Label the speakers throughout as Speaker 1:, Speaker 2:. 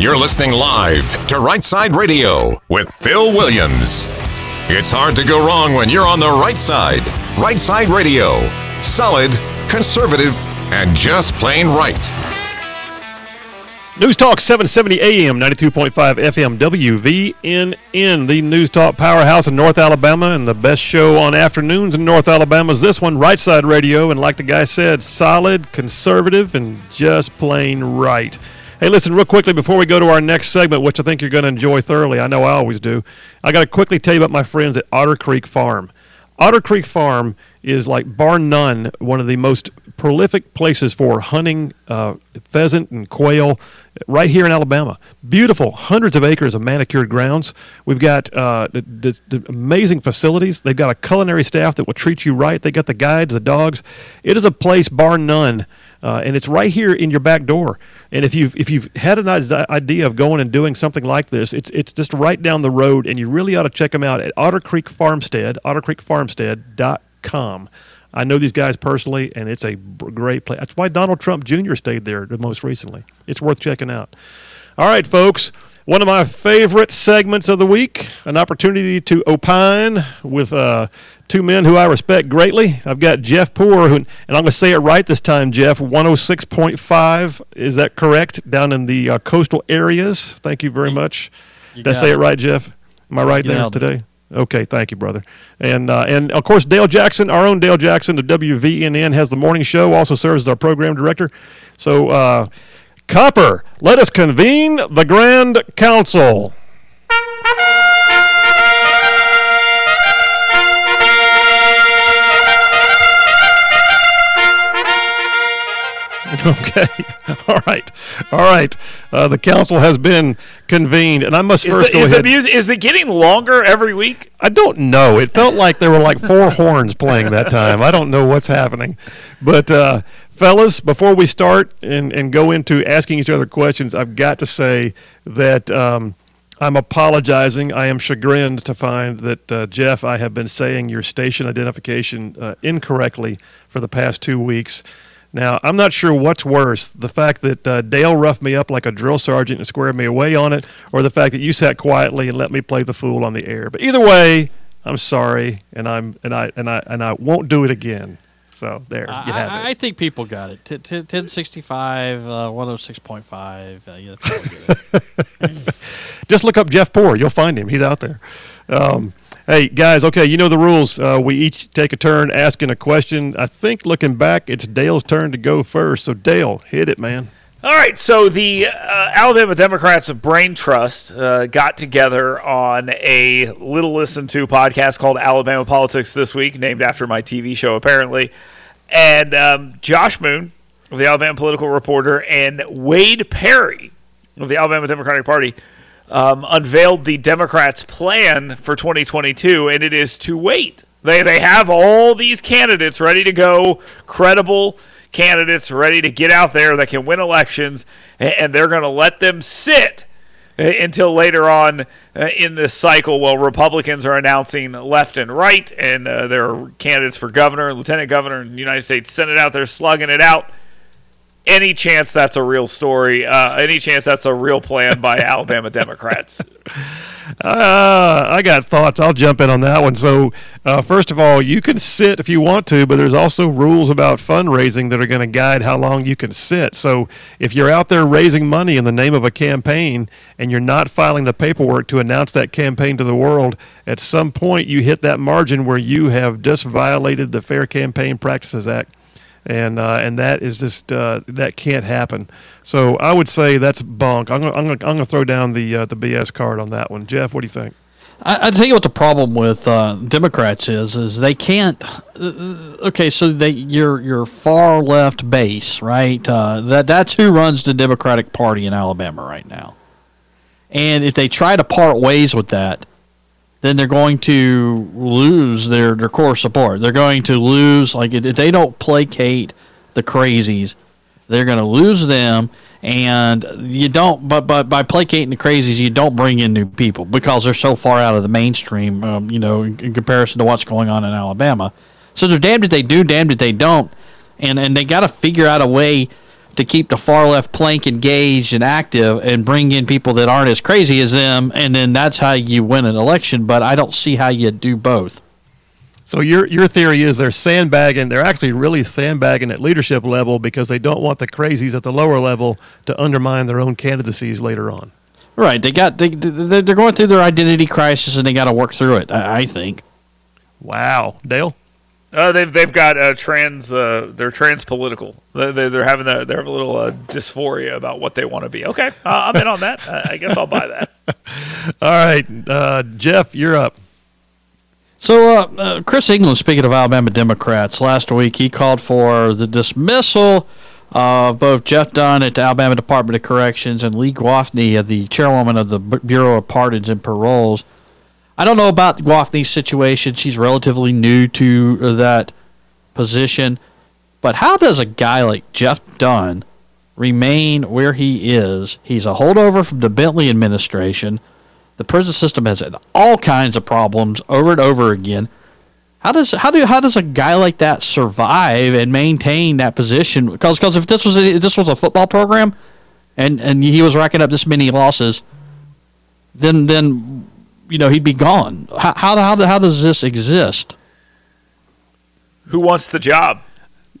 Speaker 1: You're listening live to Right Side Radio with Phil Williams. It's hard to go wrong when you're on the right side. Right Side Radio. Solid, conservative, and just plain right.
Speaker 2: News Talk 770 AM, 92.5 FM, WVNN, the News Talk powerhouse in North Alabama, and the best show on afternoons in North Alabama is this one, Right Side Radio. And like the guy said, solid, conservative, and just plain right. Hey, listen, real quickly before we go to our next segment, which I think you're going to enjoy thoroughly. I know I always do. I got to quickly tell you about my friends at Otter Creek Farm. Otter Creek Farm is like bar none one of the most prolific places for hunting uh, pheasant and quail right here in Alabama. Beautiful, hundreds of acres of manicured grounds. We've got uh, the, the, the amazing facilities. They've got a culinary staff that will treat you right. They got the guides, the dogs. It is a place bar none, uh, and it's right here in your back door. And if you've if you've had an idea of going and doing something like this, it's it's just right down the road, and you really ought to check them out at Otter Creek Farmstead, OtterCreekFarmstead.com. I know these guys personally, and it's a great place. That's why Donald Trump Jr. stayed there the most recently. It's worth checking out. All right, folks. One of my favorite segments of the week, an opportunity to opine with uh, two men who I respect greatly. I've got Jeff Poor, who, and I'm going to say it right this time, Jeff, 106.5. Is that correct? Down in the uh, coastal areas. Thank you very much. You Did I say it right, Jeff? Am I right there today? Okay, thank you, brother. And uh, and of course, Dale Jackson, our own Dale Jackson of WVNN, has the morning show. Also serves as our program director. So, uh, Copper, let us convene the Grand Council. Okay. All right. All right. Uh, the council has been convened, and I must
Speaker 3: is
Speaker 2: first
Speaker 3: the,
Speaker 2: go
Speaker 3: is
Speaker 2: ahead.
Speaker 3: The music, is it getting longer every week?
Speaker 2: I don't know. It felt like there were like four horns playing that time. I don't know what's happening. But, uh, fellas, before we start and, and go into asking each other questions, I've got to say that um, I'm apologizing. I am chagrined to find that, uh, Jeff, I have been saying your station identification uh, incorrectly for the past two weeks. Now, I'm not sure what's worse the fact that uh, Dale roughed me up like a drill sergeant and squared me away on it, or the fact that you sat quietly and let me play the fool on the air. But either way, I'm sorry, and I'm and I and I and I won't do it again. So there, you have
Speaker 4: I,
Speaker 2: it.
Speaker 4: I think people got it. T- t- 1065, uh, 106.5. Uh, yeah,
Speaker 2: Just look up Jeff Poor. You'll find him. He's out there. Um, Hey, guys, okay, you know the rules. Uh, we each take a turn asking a question. I think looking back, it's Dale's turn to go first. So, Dale, hit it, man.
Speaker 3: All right, so the uh, Alabama Democrats of Brain Trust uh, got together on a little listened to podcast called Alabama Politics This Week, named after my TV show, apparently. And um, Josh Moon, the Alabama political reporter, and Wade Perry of the Alabama Democratic Party um, unveiled the Democrats' plan for 2022, and it is to wait. They, they have all these candidates ready to go, credible candidates ready to get out there that can win elections, and they're going to let them sit until later on uh, in this cycle while Republicans are announcing left and right, and uh, there are candidates for governor, lieutenant governor, and United States Senate out there slugging it out any chance that's a real story, uh, any chance that's a real plan by Alabama Democrats?
Speaker 2: Uh, I got thoughts. I'll jump in on that one. So, uh, first of all, you can sit if you want to, but there's also rules about fundraising that are going to guide how long you can sit. So, if you're out there raising money in the name of a campaign and you're not filing the paperwork to announce that campaign to the world, at some point you hit that margin where you have just violated the Fair Campaign Practices Act and uh, and that is just uh, that can't happen. So I would say that's bunk. I'm gonna I'm gonna, I'm gonna throw down the uh, the BS card on that one. Jeff, what do you think?
Speaker 4: I, I tell you what the problem with uh, Democrats is is they can't. Uh, okay, so they your your far left base, right? Uh, that that's who runs the Democratic Party in Alabama right now. And if they try to part ways with that, then they're going to lose their, their core support. They're going to lose, like, if they don't placate the crazies, they're going to lose them. And you don't, but, but by placating the crazies, you don't bring in new people because they're so far out of the mainstream, um, you know, in, in, comparison to what's going on in Alabama. So they're damned if they do, damned if they don't. And, and they got to figure out a way to keep the far left plank engaged and active and bring in people that aren't as crazy as them, and then that's how you win an election. But I don't see how you do both.
Speaker 2: So your your theory is they're sandbagging. They're actually really sandbagging at leadership level because they don't want the crazies at the lower level to undermine their own candidacies later on.
Speaker 4: Right. They got they they're going through their identity crisis and they got to work through it. I, I think.
Speaker 2: Wow, Dale.
Speaker 3: Uh, they've they've got uh, trans. Uh, they're trans political. They, they, they're having a, they're having a little uh, dysphoria about what they want to be. Okay, uh, I'm in on that. I guess I'll buy that.
Speaker 2: All right, uh, Jeff, you're up.
Speaker 4: So, uh, uh, Chris England, speaking of Alabama Democrats, last week he called for the dismissal of both Jeff Dunn at the Alabama Department of Corrections and Leigh Gwathney, the chairwoman of the Bureau of Pardons and Paroles. I don't know about Gwathney's situation. She's relatively new to that position. But how does a guy like Jeff Dunn remain where he is? He's a holdover from the Bentley administration. The prison system has had all kinds of problems over and over again. How does how do how does a guy like that survive and maintain that position? Because because if this was a, if this was a football program, and and he was racking up this many losses, then then you know he'd be gone. How how how, how does this exist?
Speaker 3: Who wants the job?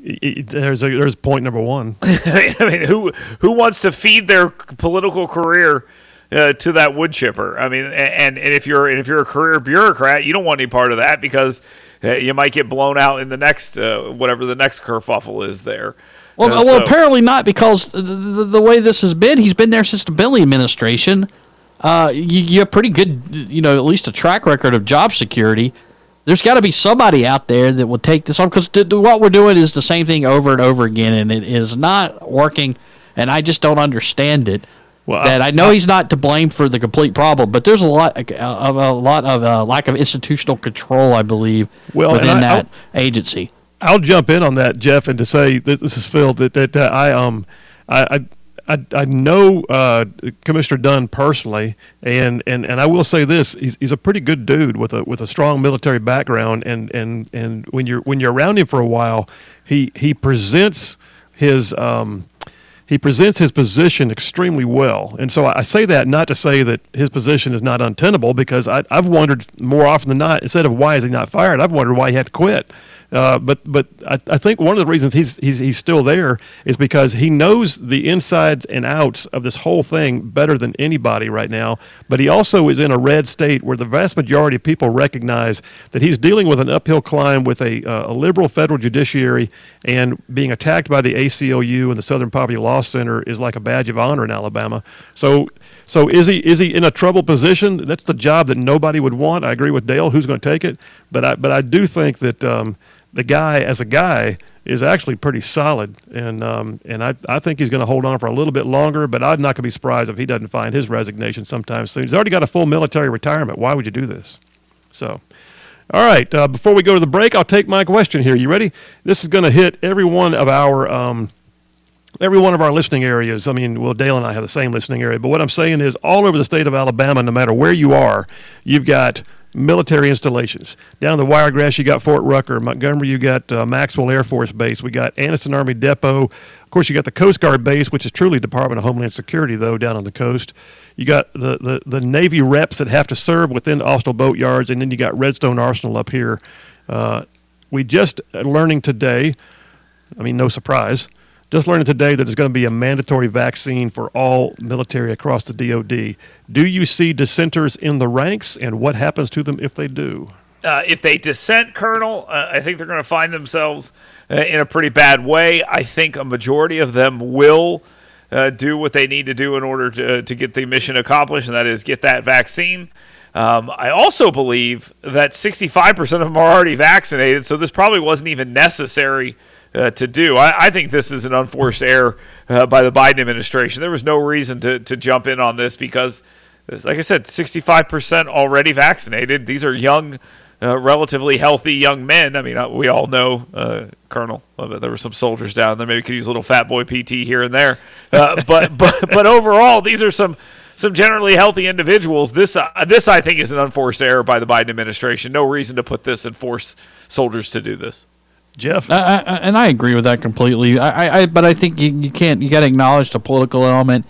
Speaker 2: There's a, there's point number one.
Speaker 3: I mean, who who wants to feed their political career uh, to that wood chipper. I mean, and, and if you're and if you're a career bureaucrat, you don't want any part of that because uh, you might get blown out in the next uh, whatever the next kerfuffle is there.
Speaker 4: Well, uh, well, so. apparently not because the, the, the, way this has been, he's been there since the Bentley administration. Uh, you, you have pretty good, you know, at least a track record of job security. There's got to be somebody out there that will take this on because what we're doing is the same thing over and over again, and it is not working. And I just don't understand it. Well, that I, I know I, he's not to blame for the complete problem, but there's a lot of a lot of uh, lack of institutional control, I believe, well, within I, that I'll, agency.
Speaker 2: I'll jump in on that, Jeff, and to say this, this is Phil that that uh, I um I. I, I know uh, Commissioner Dunn personally, and, and, and I will say this: he's, he's a pretty good dude with a with a strong military background, and, and, and when you're when you're around him for a while, he he presents his um, he presents his position extremely well. And so I say that not to say that his position is not untenable, because I, have wondered more often than not, instead of why is he not fired, I've wondered why he had to quit. Uh, but but I, I, think one of the reasons he's, he's he's still there is because he knows the insides and outs of this whole thing better than anybody right now. But he also is in a red state where the vast majority of people recognize that he's dealing with an uphill climb with a, uh, a liberal federal judiciary and being attacked by the ACLU and the Southern Poverty Law Center is like a badge of honor in Alabama. So so is he is he in a troubled position? That's the job that nobody would want. I agree with Dale. Who's going to take it? But I but I do think that. Um, the guy as a guy is actually pretty solid, and um, and I, I think he's going to hold on for a little bit longer. But I'm not going to be surprised if he doesn't find his resignation sometime soon. He's already got a full military retirement. Why would you do this? So, all right. Uh, before we go to the break, I'll take my question here. You ready? This is going to hit every one of our um, every one of our listening areas. I mean, well, Dale and I have the same listening area, but what I'm saying is, all over the state of Alabama, no matter where you are, you've got military installations. Down in the Wiregrass, you got Fort Rucker. Montgomery, you got uh, Maxwell Air Force Base. We got Anniston Army Depot. Of course, you got the Coast Guard Base, which is truly Department of Homeland Security, though, down on the coast. You got the, the, the Navy reps that have to serve within Austal boat yards, and then you got Redstone Arsenal up here. Uh, we just learning today, I mean, no surprise, just learning today that there's going to be a mandatory vaccine for all military across the DoD. Do you see dissenters in the ranks, and what happens to them if they do?
Speaker 3: Uh, if they dissent, Colonel, uh, I think they're going to find themselves uh, in a pretty bad way. I think a majority of them will uh, do what they need to do in order to, to get the mission accomplished, and that is get that vaccine. Um, I also believe that 65% of them are already vaccinated, so this probably wasn't even necessary uh, to do. I, I, think this is an unforced error uh, by the Biden administration. There was no reason to, to jump in on this because, like I said, 65% already vaccinated. These are young, uh, relatively healthy young men. I mean, uh, we all know, uh, Colonel, uh, there were some soldiers down there. Maybe could use a little fat boy PT here and there. but, but, but overall, these are some some generally healthy individuals. This uh, this I think is an unforced error by the Biden administration. No reason to put this and force soldiers to do this.
Speaker 2: Jeff?
Speaker 4: I, I, and I agree with that completely. I, I but I think you, you can't. You got to acknowledge the political element.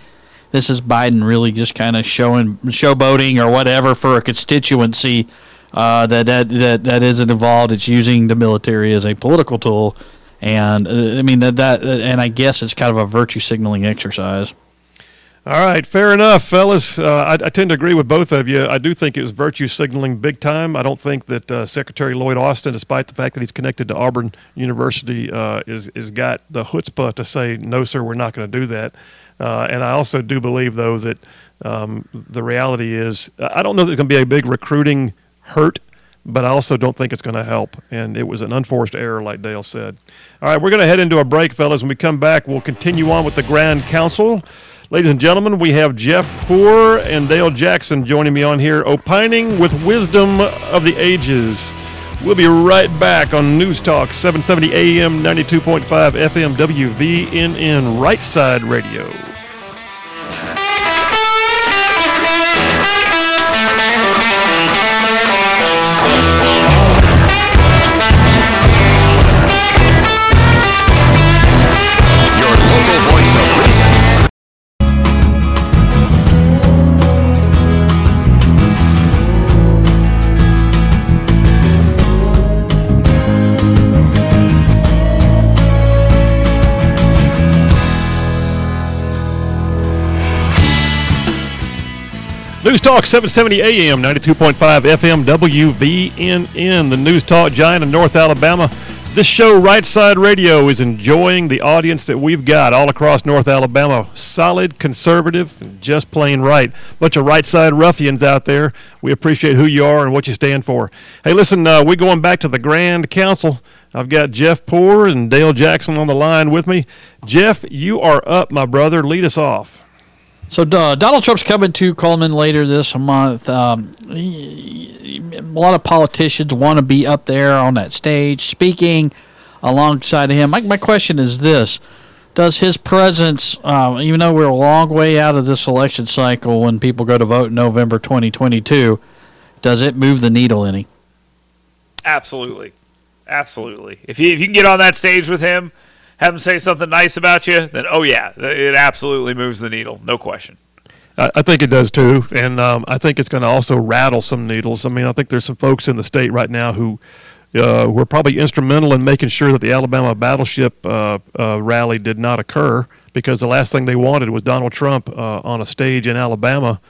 Speaker 4: This is Biden really just kind of showing showboating or whatever for a constituency uh, that, that that that isn't involved. It's using the military as a political tool, and uh, I mean that, that and I guess it's kind of a virtue signaling exercise.
Speaker 2: All right, fair enough, fellas. Uh, I, I, tend to agree with both of you. I do think it was virtue signaling big time. I don't think that uh, Secretary Lloyd Austin, despite the fact that he's connected to Auburn University, uh, is is got the chutzpah to say no, sir, we're not going to do that. Uh, and I also do believe, though, that um, the reality is I don't know that there's going to be a big recruiting hurt but I also don't think it's going to help. And it was an unforced error, like Dale said. All right, we're going to head into a break, fellas. When we come back, we'll continue on with the Grand Council. Ladies and gentlemen, we have Jeff Poor and Dale Jackson joining me on here, opining with wisdom of the ages. We'll be right back on News Talk 770 AM, 92.5 FM, WVNN, Right Side Radio. Talk 770 AM, 92.5 FM, WVNN, the News Talk giant of North Alabama. This show, Right Side Radio, is enjoying the audience that we've got all across North Alabama. Solid, conservative, just plain right. Bunch of right side ruffians out there. We appreciate who you are and what you stand for. Hey, listen, uh, we're going back to the Grand Council. I've got Jeff Poor and Dale Jackson on the line with me. Jeff, you are up, my brother. Lead us off.
Speaker 4: So uh, Donald Trump's coming to Cullman later this month. Um, a lot of politicians want to be up there on that stage speaking alongside of him. My, my question is this: Does his presence, uh, even though we're a long way out of this election cycle when people go to vote in November 2022, does it move the needle any?
Speaker 3: Absolutely, absolutely. If you if you can get on that stage with him have them say something nice about you, then oh yeah, it absolutely moves the needle, no question.
Speaker 2: I think it does too, and um, I think it's going to also rattle some needles. I mean, I think there's some folks in the state right now who uh, were probably instrumental in making sure that the Alabama battleship uh, uh, rally did not occur because the last thing they wanted was Donald Trump uh, on a stage in Alabama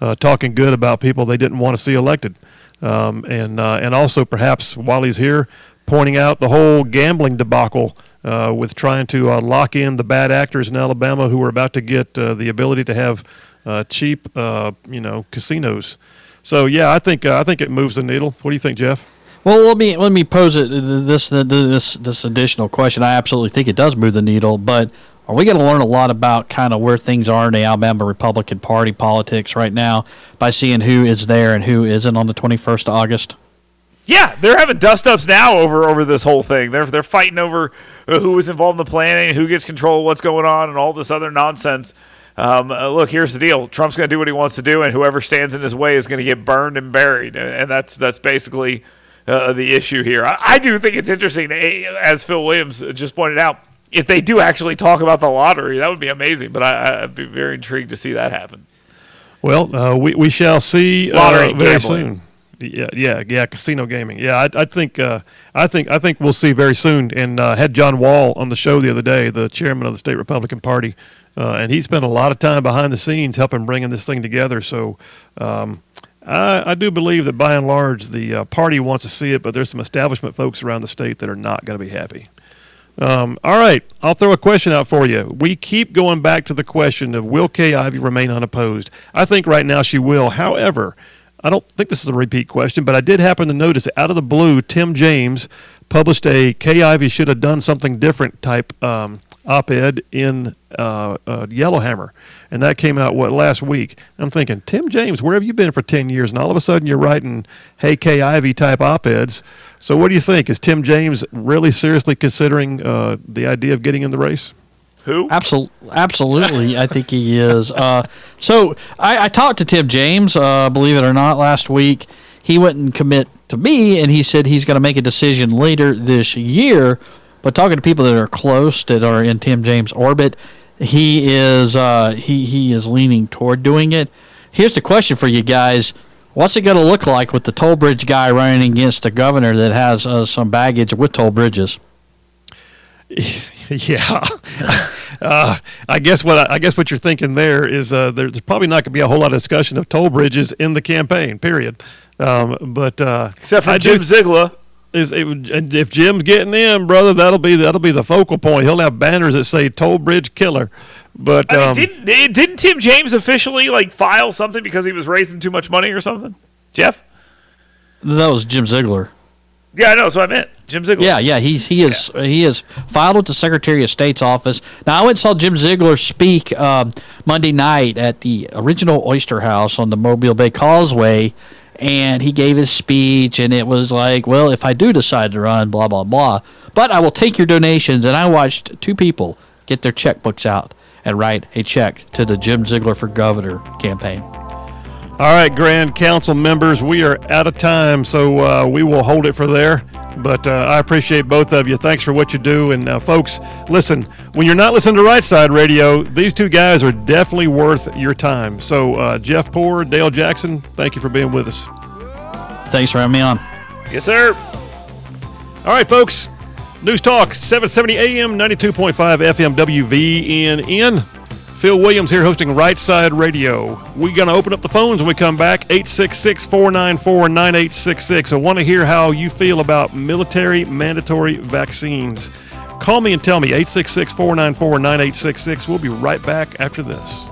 Speaker 2: uh, talking good about people they didn't want to see elected, um, and uh, and also perhaps while he's here, pointing out the whole gambling debacle uh, with trying to uh, lock in the bad actors in Alabama who are about to get uh, the ability to have uh, cheap, uh, you know, casinos. So yeah, I think uh, I think it moves the needle. What do you think, Jeff?
Speaker 4: Well, let me let me pose it this this this additional question. I absolutely think it does move the needle, but are we going to learn a lot about kind of where things are in the Alabama Republican Party politics right now by seeing who is there and who isn't on the 21st of August?
Speaker 3: Yeah, they're having dust ups now over over this whole thing. They're they're fighting over who was involved in the planning, who gets control of what's going on, and all this other nonsense. Um, uh, look, here's the deal: Trump's going to do what he wants to do, and whoever stands in his way is going to get burned and buried. And that's that's basically uh, the issue here. I, I, do think it's interesting, eh, as Phil Williams just pointed out, if they do actually talk about the lottery, that would be amazing. But I, would be very intrigued to see that happen.
Speaker 2: Well, uh, we we shall see uh, very gambling. soon. Yeah, yeah, yeah. Casino gaming. Yeah, I, I think, uh, I think, I think we'll see very soon. And uh, had John Wahl on the show the other day, the chairman of the state Republican Party, uh, and he spent a lot of time behind the scenes helping bringing this thing together. So, um, I, I do believe that by and large the uh, party wants to see it, but there's some establishment folks around the state that are not going to be happy. Um, all right, I'll throw a question out for you. We keep going back to the question of will Kay Ivey remain unopposed? I think right now she will. However, I don't think this is a repeat question, but I did happen to notice out of the blue, Tim James published a Kay Ivey should have done something different type um, op-ed in uh, uh, Yellowhammer, and that came out what last week. I'm thinking, Tim James, where have you been for ten years? And all of a sudden, you're writing "Hey Kay Ivey" type op-eds. So, what do you think? Is Tim James really seriously considering uh, the idea of getting in the race?
Speaker 3: Who?
Speaker 4: Absolutely, absolutely. I think he is. Uh, so I, I, talked to Tim James, uh, believe it or not, last week. he wouldn't commit to me, and he said he's going to make a decision later this year. But talking to people that are close, that are in Tim James' orbit, he is uh, he he is leaning toward doing it. Here's the question for you guys: What's it going to look like with the toll bridge guy running against a governor that has uh, some baggage with toll bridges?
Speaker 2: yeah. uh, I guess what I guess what you're thinking there is uh, there's probably not going to be a whole lot of discussion of toll bridges in the campaign. Period. Um, but uh,
Speaker 3: Except for
Speaker 2: I
Speaker 3: Jim
Speaker 2: do-
Speaker 3: Ziegler.
Speaker 2: is it, and if Jim's getting in, brother, that'll be that'll be the focal point. He'll have banners that say "Toll Bridge Killer." But
Speaker 3: I mean,
Speaker 2: um,
Speaker 3: didn't, didn't Tim James officially like file something because he was raising too much money or something? Jeff?
Speaker 4: That was Jim Ziegler.
Speaker 3: Yeah, I know. That's what I meant. Jim Ziegler.
Speaker 4: Yeah, yeah, he's he is he is filed with the Secretary of State's office. Now I went and saw Jim Ziegler speak um, Monday night at the original Oyster House on the Mobile Bay Causeway, and he gave his speech, and it was like, well, if I do decide to run, blah blah blah, but I will take your donations. And I watched two people get their checkbooks out and write a check to the Jim Ziegler for Governor campaign.
Speaker 2: All right, Grand Council members, we are out of time, so uh, we will hold it for there. But uh, I appreciate both of you. Thanks for what you do. And uh, folks, listen, when you're not listening to Right Side Radio, these two guys are definitely worth your time. So, uh, Jeff Poor, Dale Jackson, thank you for being with us.
Speaker 4: Thanks for having me on.
Speaker 3: Yes, sir.
Speaker 2: All right, folks. News Talk, 770 AM, 92.5 FM WVNN. Phil Williams here hosting Right Side Radio. We're going to open up the phones when we come back. 866 494 9866. I want to hear how you feel about military mandatory vaccines. Call me and tell me. 866 494 9866. We'll be right back after this.